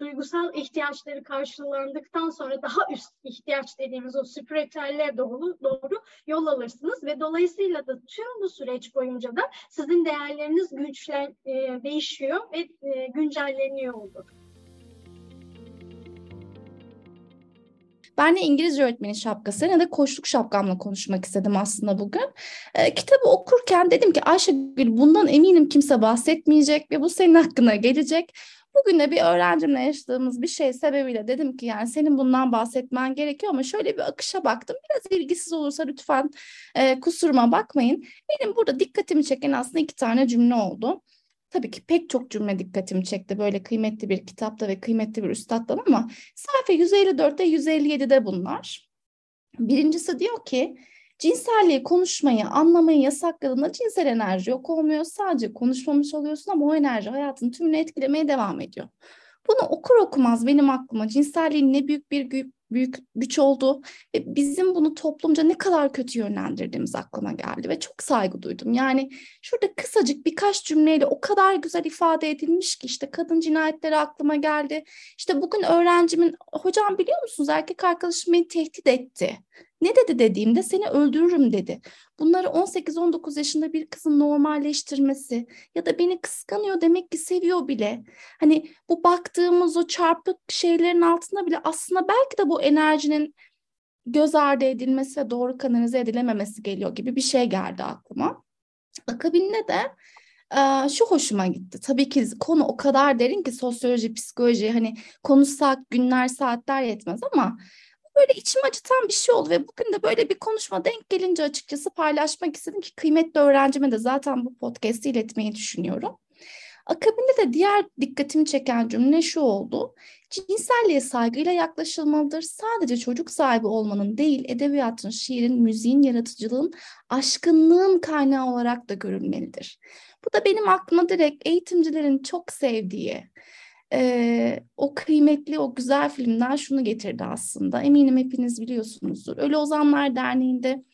duygusal ihtiyaçları karşılandıktan sonra daha üst ihtiyaç dediğimiz o spiritüelle doğru, doğru yol alırsınız ve dolayısıyla da tüm bu süreç boyunca da sizin değerleriniz güçlen, e, değişiyor ve e, güncelleniyor olur. Ben de İngilizce öğretmeni şapkası ne de koçluk şapkamla konuşmak istedim aslında bugün. E, kitabı okurken dedim ki Ayşegül bundan eminim kimse bahsetmeyecek ve bu senin hakkına gelecek. Bugün de bir öğrencimle yaşadığımız bir şey sebebiyle dedim ki yani senin bundan bahsetmen gerekiyor ama şöyle bir akışa baktım. Biraz ilgisiz olursa lütfen e, kusuruma bakmayın. Benim burada dikkatimi çeken aslında iki tane cümle oldu. tabii ki pek çok cümle dikkatimi çekti. Böyle kıymetli bir kitapta ve kıymetli bir üstaddan ama sayfa 154'te 157'de bunlar. Birincisi diyor ki cinselliği konuşmayı, anlamayı yasakladığında cinsel enerji yok olmuyor. Sadece konuşmamış oluyorsun ama o enerji hayatın tümünü etkilemeye devam ediyor. Bunu okur okumaz benim aklıma cinselliğin ne büyük bir büyük güç oldu ve bizim bunu toplumca ne kadar kötü yönlendirdiğimiz aklıma geldi ve çok saygı duydum. Yani şurada kısacık birkaç cümleyle o kadar güzel ifade edilmiş ki işte kadın cinayetleri aklıma geldi. İşte bugün öğrencimin hocam biliyor musunuz erkek arkadaşım beni tehdit etti. Ne dedi dediğimde seni öldürürüm dedi. Bunları 18-19 yaşında bir kızın normalleştirmesi ya da beni kıskanıyor demek ki seviyor bile. Hani bu baktığımız o çarpık şeylerin altında bile aslında belki de bu enerjinin göz ardı edilmesi ve doğru kanalize edilememesi geliyor gibi bir şey geldi aklıma. Akabinde de şu hoşuma gitti. Tabii ki konu o kadar derin ki sosyoloji, psikoloji hani konuşsak günler saatler yetmez ama böyle içimi acıtan bir şey oldu ve bugün de böyle bir konuşma denk gelince açıkçası paylaşmak istedim ki kıymetli öğrencime de zaten bu podcast'i iletmeyi düşünüyorum. Akabinde de diğer dikkatimi çeken cümle şu oldu. Cinselliğe saygıyla yaklaşılmalıdır. Sadece çocuk sahibi olmanın değil, edebiyatın, şiirin, müziğin, yaratıcılığın, aşkınlığın kaynağı olarak da görülmelidir. Bu da benim aklıma direkt eğitimcilerin çok sevdiği, e, o kıymetli, o güzel filmden şunu getirdi aslında. Eminim hepiniz biliyorsunuzdur. Ölü Ozanlar Derneği'nde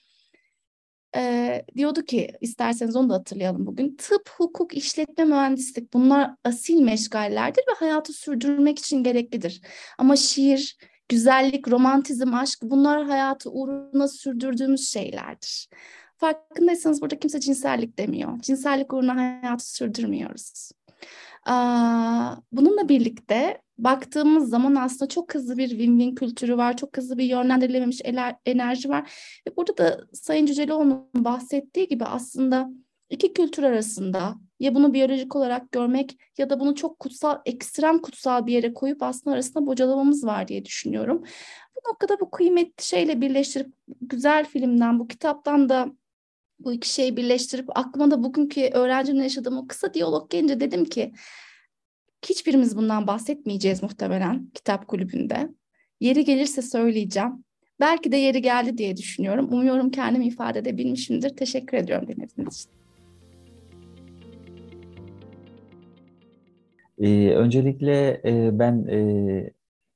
e, diyordu ki isterseniz onu da hatırlayalım bugün. Tıp, hukuk, işletme, mühendislik bunlar asil meşgallerdir ve hayatı sürdürmek için gereklidir. Ama şiir, güzellik, romantizm, aşk bunlar hayatı uğruna sürdürdüğümüz şeylerdir. Farkındaysanız burada kimse cinsellik demiyor. Cinsellik uğruna hayatı sürdürmüyoruz. Bununla birlikte baktığımız zaman aslında çok hızlı bir win-win kültürü var, çok hızlı bir yönlendirilememiş enerji var. Ve burada da Sayın Cüceloğlu'nun bahsettiği gibi aslında iki kültür arasında ya bunu biyolojik olarak görmek ya da bunu çok kutsal, ekstrem kutsal bir yere koyup aslında arasında bocalamamız var diye düşünüyorum. Bu noktada bu kıymetli şeyle birleştirip güzel filmden, bu kitaptan da bu iki şeyi birleştirip aklıma da bugünkü öğrencimle yaşadığım o kısa diyalog gelince dedim ki hiçbirimiz bundan bahsetmeyeceğiz muhtemelen kitap kulübünde. Yeri gelirse söyleyeceğim. Belki de yeri geldi diye düşünüyorum. Umuyorum kendimi ifade edebilmişimdir. Teşekkür ediyorum dinlediğiniz için. Ee, öncelikle e, ben e,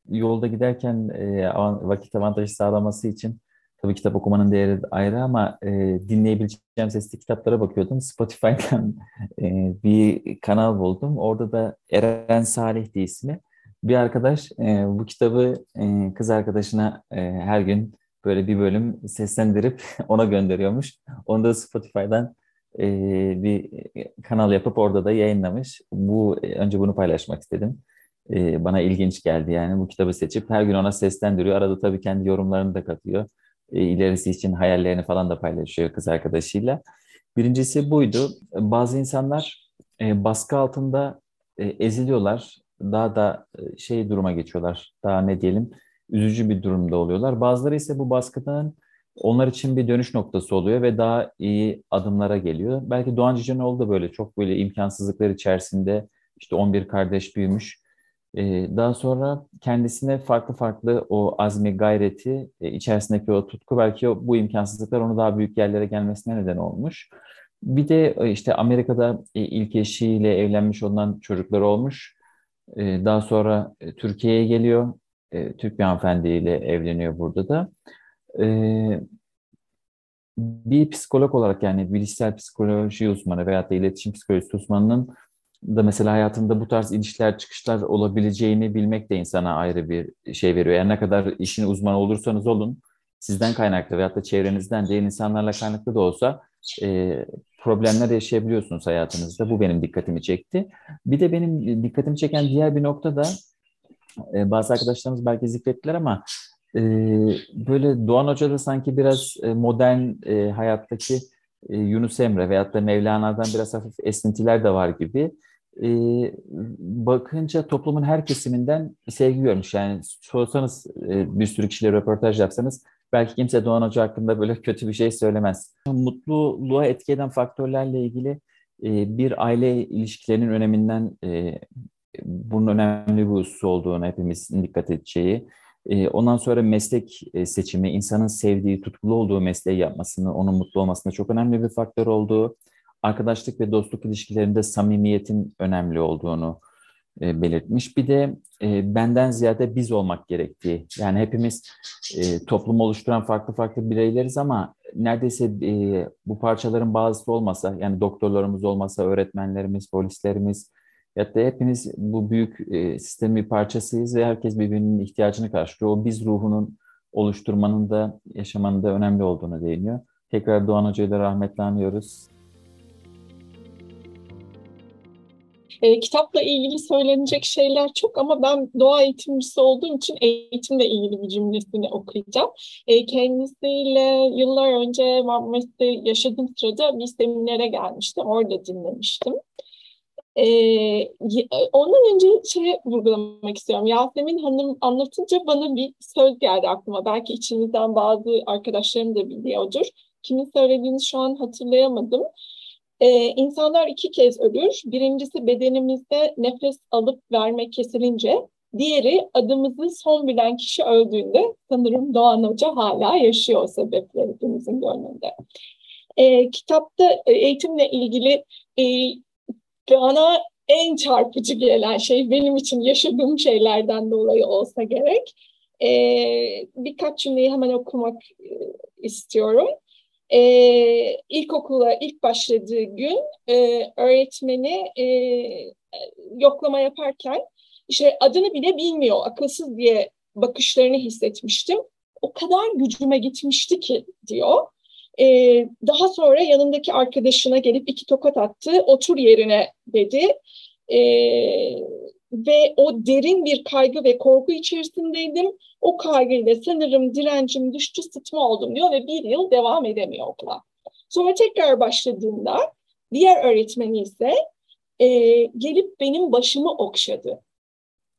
yolda giderken e, vakit avantajı sağlaması için Tabii kitap okumanın değeri ayrı ama e, dinleyebileceğim sesli kitaplara bakıyordum. Spotify'dan e, bir kanal buldum. Orada da Eren Salih diye ismi. Bir arkadaş e, bu kitabı e, kız arkadaşına e, her gün böyle bir bölüm seslendirip ona gönderiyormuş. Onu da Spotify'dan e, bir kanal yapıp orada da yayınlamış. Bu önce bunu paylaşmak istedim. E, bana ilginç geldi yani bu kitabı seçip her gün ona seslendiriyor. Arada tabii kendi yorumlarını da katıyor e, ilerisi için hayallerini falan da paylaşıyor kız arkadaşıyla. Birincisi buydu. Bazı insanlar e, baskı altında e, eziliyorlar. Daha da şey duruma geçiyorlar. Daha ne diyelim üzücü bir durumda oluyorlar. Bazıları ise bu baskıdan onlar için bir dönüş noktası oluyor ve daha iyi adımlara geliyor. Belki Doğan Cicenoğlu da böyle çok böyle imkansızlıklar içerisinde işte 11 kardeş büyümüş daha sonra kendisine farklı farklı o azmi, gayreti, e, içerisindeki o tutku belki bu imkansızlıklar onu daha büyük yerlere gelmesine neden olmuş. Bir de e, işte Amerika'da e, ilk eşiyle evlenmiş olan çocuklar olmuş. Daha sonra Türkiye'ye geliyor. Türk bir hanımefendiyle evleniyor burada da. Bir psikolog olarak yani bilişsel psikoloji uzmanı veya da iletişim psikolojisi uzmanının da mesela hayatında bu tarz inişler çıkışlar olabileceğini bilmek de insana ayrı bir şey veriyor. Yani ne kadar işin uzmanı olursanız olun sizden kaynaklı veyahut da çevrenizden diğer insanlarla kaynaklı da olsa e, problemler yaşayabiliyorsunuz hayatınızda. Bu benim dikkatimi çekti. Bir de benim dikkatimi çeken diğer bir nokta da e, bazı arkadaşlarımız belki zikrettiler ama e, böyle Doğan Hoca da sanki biraz e, modern e, hayattaki e, Yunus Emre veyahut da Mevlana'dan biraz hafif esintiler de var gibi e, bakınca toplumun her kesiminden sevgi görmüş. Yani sorsanız e, bir sürü kişiyle röportaj yapsanız belki kimse Doğan Hoca hakkında böyle kötü bir şey söylemez. Mutluluğa etki eden faktörlerle ilgili e, bir aile ilişkilerinin öneminden e, bunun önemli bir husus olduğunu hepimizin dikkat edeceği. E, ondan sonra meslek e, seçimi, insanın sevdiği, tutkulu olduğu mesleği yapmasını, onun mutlu olmasında çok önemli bir faktör olduğu, arkadaşlık ve dostluk ilişkilerinde samimiyetin önemli olduğunu e, belirtmiş. Bir de e, benden ziyade biz olmak gerektiği. Yani hepimiz e, toplumu oluşturan farklı farklı bireyleriz ama neredeyse e, bu parçaların bazısı olmasa, yani doktorlarımız olmasa, öğretmenlerimiz, polislerimiz, da hepimiz bu büyük e, sistemin bir parçasıyız ve herkes birbirinin ihtiyacını karşılıyor. O biz ruhunun oluşturmanın da yaşamanın da önemli olduğunu değiniyor. Tekrar Doğan Hoca'yı da rahmetle anıyoruz. E, kitapla ilgili söylenecek şeyler çok ama ben doğa eğitimcisi olduğum için eğitimle ilgili bir cümlesini okuyacağım. E, kendisiyle yıllar önce Marmaris'te yaşadığım sırada bir seminere gelmiştim. Orada dinlemiştim. Ee, ondan önce şey vurgulamak istiyorum. Yasemin Hanım anlatınca bana bir söz geldi aklıma. Belki içinizden bazı arkadaşlarım da biliyordur. Kimin söylediğini şu an hatırlayamadım. Ee, insanlar iki kez ölür. Birincisi bedenimizde nefes alıp verme kesilince, diğeri adımızı son bilen kişi öldüğünde sanırım Doğan Hoca hala yaşıyor o sebeple hepimizin gönlünde. Ee, kitapta e, eğitimle ilgili e, bana en çarpıcı gelen şey benim için yaşadığım şeylerden dolayı olsa gerek. Ee, birkaç cümleyi hemen okumak e, istiyorum. Ee, ilkokula ilk başladığı gün e, öğretmeni e, yoklama yaparken işte adını bile bilmiyor, akılsız diye bakışlarını hissetmiştim. O kadar gücüme gitmişti ki diyor. Ee, daha sonra yanındaki arkadaşına gelip iki tokat attı. Otur yerine dedi. Ee, ve o derin bir kaygı ve korku içerisindeydim. O kaygıyla sanırım direncim düştü, sıtma oldum diyor ve bir yıl devam edemiyor okula. Sonra tekrar başladığında diğer öğretmeni ise e, gelip benim başımı okşadı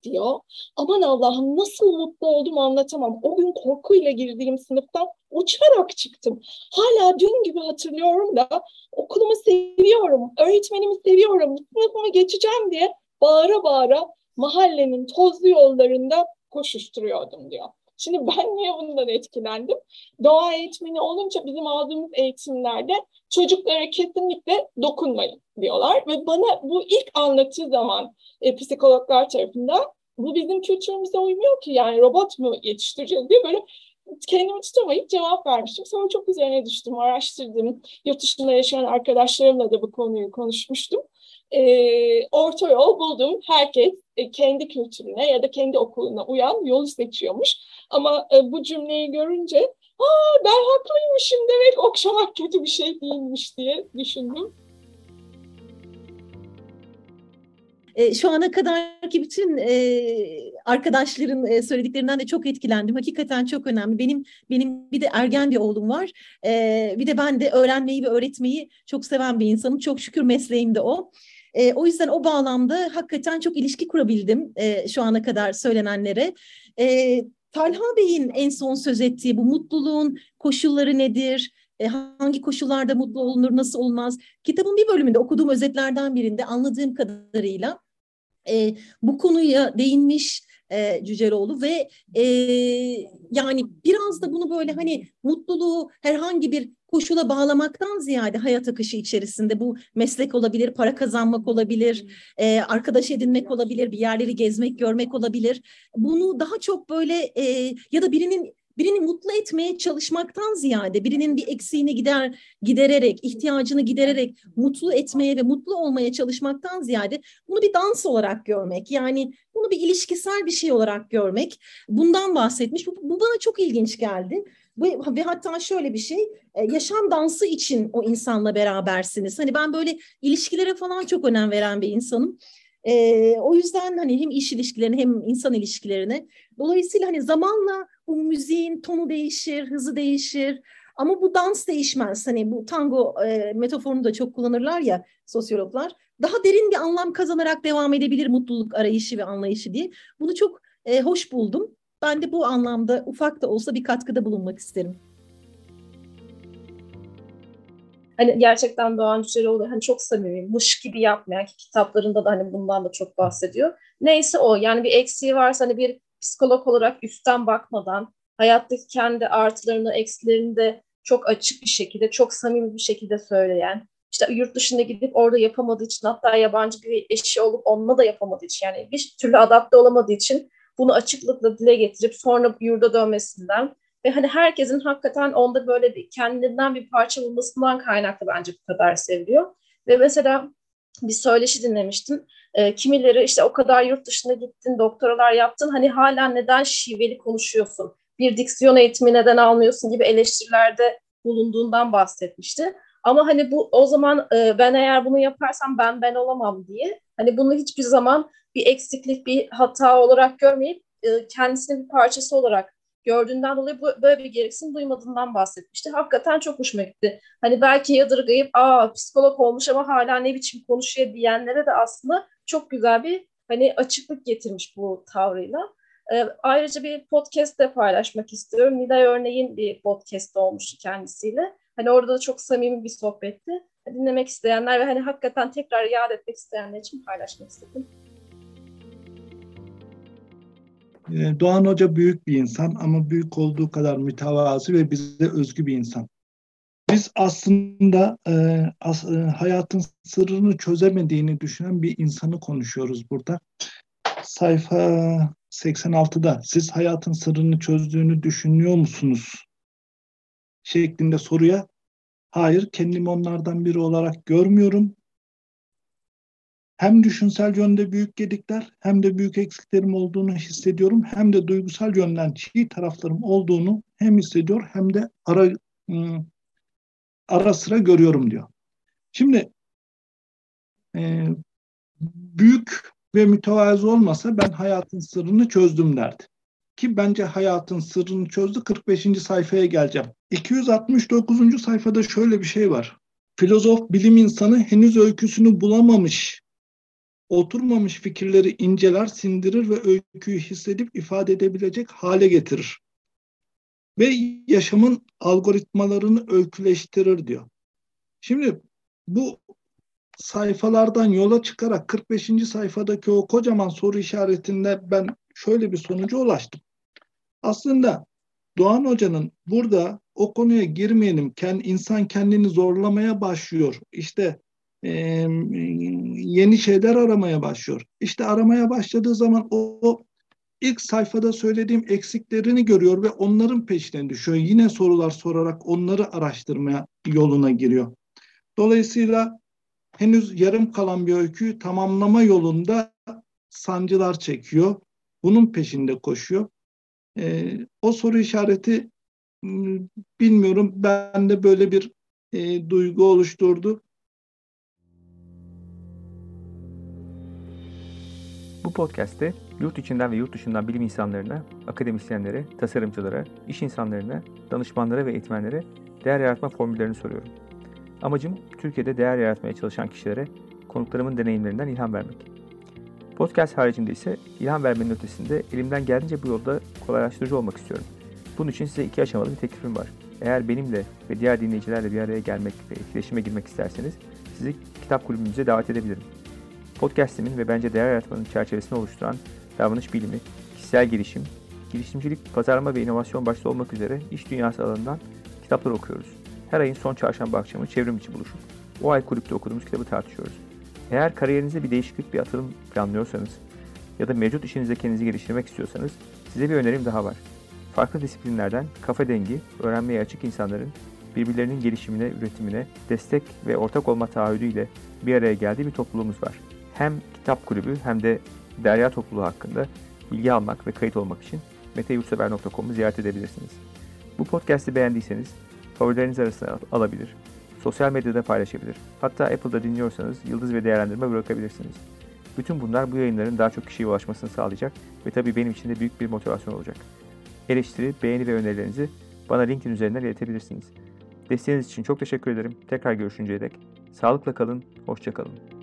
diyor. Aman Allah'ım nasıl mutlu oldum anlatamam. O gün korkuyla girdiğim sınıftan uçarak çıktım. Hala dün gibi hatırlıyorum da okulumu seviyorum, öğretmenimi seviyorum, sınıfımı geçeceğim diye bağıra bağıra mahallenin tozlu yollarında koşuşturuyordum diyor. Şimdi ben niye bundan etkilendim? Doğa eğitmeni olunca bizim aldığımız eğitimlerde çocuklara kesinlikle dokunmayın diyorlar. Ve bana bu ilk anlattığı zaman e, psikologlar tarafından bu bizim kültürümüze uymuyor ki yani robot mu yetiştireceğiz diye böyle kendimi tutamayıp cevap vermiştim. Sonra çok üzerine düştüm, araştırdım. Yurt dışında yaşayan arkadaşlarımla da bu konuyu konuşmuştum. E, orta yol buldum. Herkes e, kendi kültürüne ya da kendi okuluna uyan yolu seçiyormuş. Ama e, bu cümleyi görünce Aa, ben haklıymışım demek okşamak kötü bir şey değilmiş diye düşündüm. E, şu ana kadarki bütün e, arkadaşların e, söylediklerinden de çok etkilendim. Hakikaten çok önemli. Benim benim bir de ergen bir oğlum var. Bir de ben de öğrenmeyi ve öğretmeyi çok seven bir insanım. Çok şükür mesleğim de o. E, o yüzden o bağlamda hakikaten çok ilişki kurabildim e, şu ana kadar söylenenlere. E, Talha Bey'in en son söz ettiği bu mutluluğun koşulları nedir? E, hangi koşullarda mutlu olunur, nasıl olmaz? Kitabın bir bölümünde okuduğum özetlerden birinde anladığım kadarıyla e, bu konuya değinmiş e, Cüceloğlu ve e, yani biraz da bunu böyle hani mutluluğu herhangi bir koşula bağlamaktan ziyade hayat akışı içerisinde bu meslek olabilir, para kazanmak olabilir, e, arkadaş edinmek olabilir, bir yerleri gezmek, görmek olabilir. Bunu daha çok böyle e, ya da birinin birini mutlu etmeye çalışmaktan ziyade birinin bir eksiğini gider gidererek, ihtiyacını gidererek mutlu etmeye ve mutlu olmaya çalışmaktan ziyade bunu bir dans olarak görmek. Yani bunu bir ilişkisel bir şey olarak görmek. Bundan bahsetmiş. Bu, bu bana çok ilginç geldi. Ve, ve hatta şöyle bir şey, e, yaşam dansı için o insanla berabersiniz. Hani ben böyle ilişkilere falan çok önem veren bir insanım. E, o yüzden hani hem iş ilişkilerine hem insan ilişkilerine. Dolayısıyla hani zamanla bu müziğin tonu değişir, hızı değişir. Ama bu dans değişmez. Hani bu tango e, metaforunu da çok kullanırlar ya sosyologlar. Daha derin bir anlam kazanarak devam edebilir mutluluk arayışı ve anlayışı diye. Bunu çok e, hoş buldum. Ben de bu anlamda ufak da olsa bir katkıda bulunmak isterim. Hani gerçekten Doğan Cüceloğlu hani çok samimi, mış gibi yapmayan ki kitaplarında da hani bundan da çok bahsediyor. Neyse o yani bir eksiği varsa hani bir psikolog olarak üstten bakmadan hayattaki kendi artılarını, eksilerini de çok açık bir şekilde, çok samimi bir şekilde söyleyen, işte yurt dışına gidip orada yapamadığı için hatta yabancı bir eşi olup onunla da yapamadığı için yani bir türlü adapte olamadığı için bunu açıklıkla dile getirip sonra yurda dönmesinden ve hani herkesin hakikaten onda böyle bir kendinden bir parça bulmasından kaynaklı bence bu kadar seviliyor. Ve mesela bir söyleşi dinlemiştim. E, kimileri işte o kadar yurt dışına gittin, doktoralar yaptın. Hani hala neden şiveli konuşuyorsun? Bir diksiyon eğitimi neden almıyorsun gibi eleştirilerde bulunduğundan bahsetmişti. Ama hani bu o zaman e, ben eğer bunu yaparsam ben ben olamam diye hani bunu hiçbir zaman bir eksiklik, bir hata olarak görmeyip e, kendisinin bir parçası olarak gördüğünden dolayı böyle bir gereksinim duymadığından bahsetmişti. Hakikaten çok hoşuma gitti. Hani belki yadırgayıp aa psikolog olmuş ama hala ne biçim konuşuyor diyenlere de aslında çok güzel bir hani açıklık getirmiş bu tavrıyla. Ee, ayrıca bir podcast de paylaşmak istiyorum. Nilay Örneğin bir podcast olmuştu kendisiyle. Hani orada da çok samimi bir sohbetti. Dinlemek isteyenler ve hani hakikaten tekrar yad etmek isteyenler için paylaşmak istedim. Doğan Hoca büyük bir insan ama büyük olduğu kadar mütevazi ve bize özgü bir insan. Biz aslında e, as, e, hayatın sırrını çözemediğini düşünen bir insanı konuşuyoruz burada. Sayfa 86'da siz hayatın sırrını çözdüğünü düşünüyor musunuz? şeklinde soruya hayır kendimi onlardan biri olarak görmüyorum hem düşünsel yönde büyük gedikler hem de büyük eksiklerim olduğunu hissediyorum. Hem de duygusal yönden çiğ taraflarım olduğunu hem hissediyor hem de ara ıı, ara sıra görüyorum diyor. Şimdi e, büyük ve mütevazı olmasa ben hayatın sırrını çözdüm derdi. Ki bence hayatın sırrını çözdü. 45. sayfaya geleceğim. 269. sayfada şöyle bir şey var. Filozof bilim insanı henüz öyküsünü bulamamış oturmamış fikirleri inceler, sindirir ve öyküyü hissedip ifade edebilecek hale getirir. Ve yaşamın algoritmalarını öyküleştirir diyor. Şimdi bu sayfalardan yola çıkarak 45. sayfadaki o kocaman soru işaretinde ben şöyle bir sonuca ulaştım. Aslında Doğan Hoca'nın burada o konuya girmeyelim, insan kendini zorlamaya başlıyor. İşte yeni şeyler aramaya başlıyor. İşte aramaya başladığı zaman o, o ilk sayfada söylediğim eksiklerini görüyor ve onların peşine düşüyor. Yine sorular sorarak onları araştırmaya yoluna giriyor. Dolayısıyla henüz yarım kalan bir öyküyü tamamlama yolunda sancılar çekiyor. Bunun peşinde koşuyor. Ee, o soru işareti bilmiyorum bende böyle bir e, duygu oluşturdu. Bu podcast'te yurt içinden ve yurt dışından bilim insanlarına, akademisyenlere, tasarımcılara, iş insanlarına, danışmanlara ve eğitmenlere değer yaratma formüllerini soruyorum. Amacım Türkiye'de değer yaratmaya çalışan kişilere konuklarımın deneyimlerinden ilham vermek. Podcast haricinde ise ilham vermenin ötesinde elimden geldiğince bu yolda kolaylaştırıcı olmak istiyorum. Bunun için size iki aşamalı bir teklifim var. Eğer benimle ve diğer dinleyicilerle bir araya gelmek ve etkileşime girmek isterseniz sizi kitap kulübümüze davet edebilirim. Podcast'imin ve bence değer yaratmanın çerçevesini oluşturan davranış bilimi, kişisel gelişim, girişimcilik, pazarlama ve inovasyon başta olmak üzere iş dünyası alanından kitaplar okuyoruz. Her ayın son çarşamba akşamı çevrim içi buluşup o ay kulüpte okuduğumuz kitabı tartışıyoruz. Eğer kariyerinizde bir değişiklik, bir atılım planlıyorsanız ya da mevcut işinizde kendinizi geliştirmek istiyorsanız size bir önerim daha var. Farklı disiplinlerden kafa dengi, öğrenmeye açık insanların birbirlerinin gelişimine, üretimine destek ve ortak olma taahhüdüyle bir araya geldiği bir topluluğumuz var hem kitap kulübü hem de derya topluluğu hakkında bilgi almak ve kayıt olmak için meteyurtsever.com'u ziyaret edebilirsiniz. Bu podcast'i beğendiyseniz favorileriniz arasına alabilir, sosyal medyada paylaşabilir, hatta Apple'da dinliyorsanız yıldız ve değerlendirme bırakabilirsiniz. Bütün bunlar bu yayınların daha çok kişiye ulaşmasını sağlayacak ve tabii benim için de büyük bir motivasyon olacak. Eleştiri, beğeni ve önerilerinizi bana LinkedIn üzerinden iletebilirsiniz. Desteğiniz için çok teşekkür ederim. Tekrar görüşünceye dek. Sağlıkla kalın, hoşça kalın.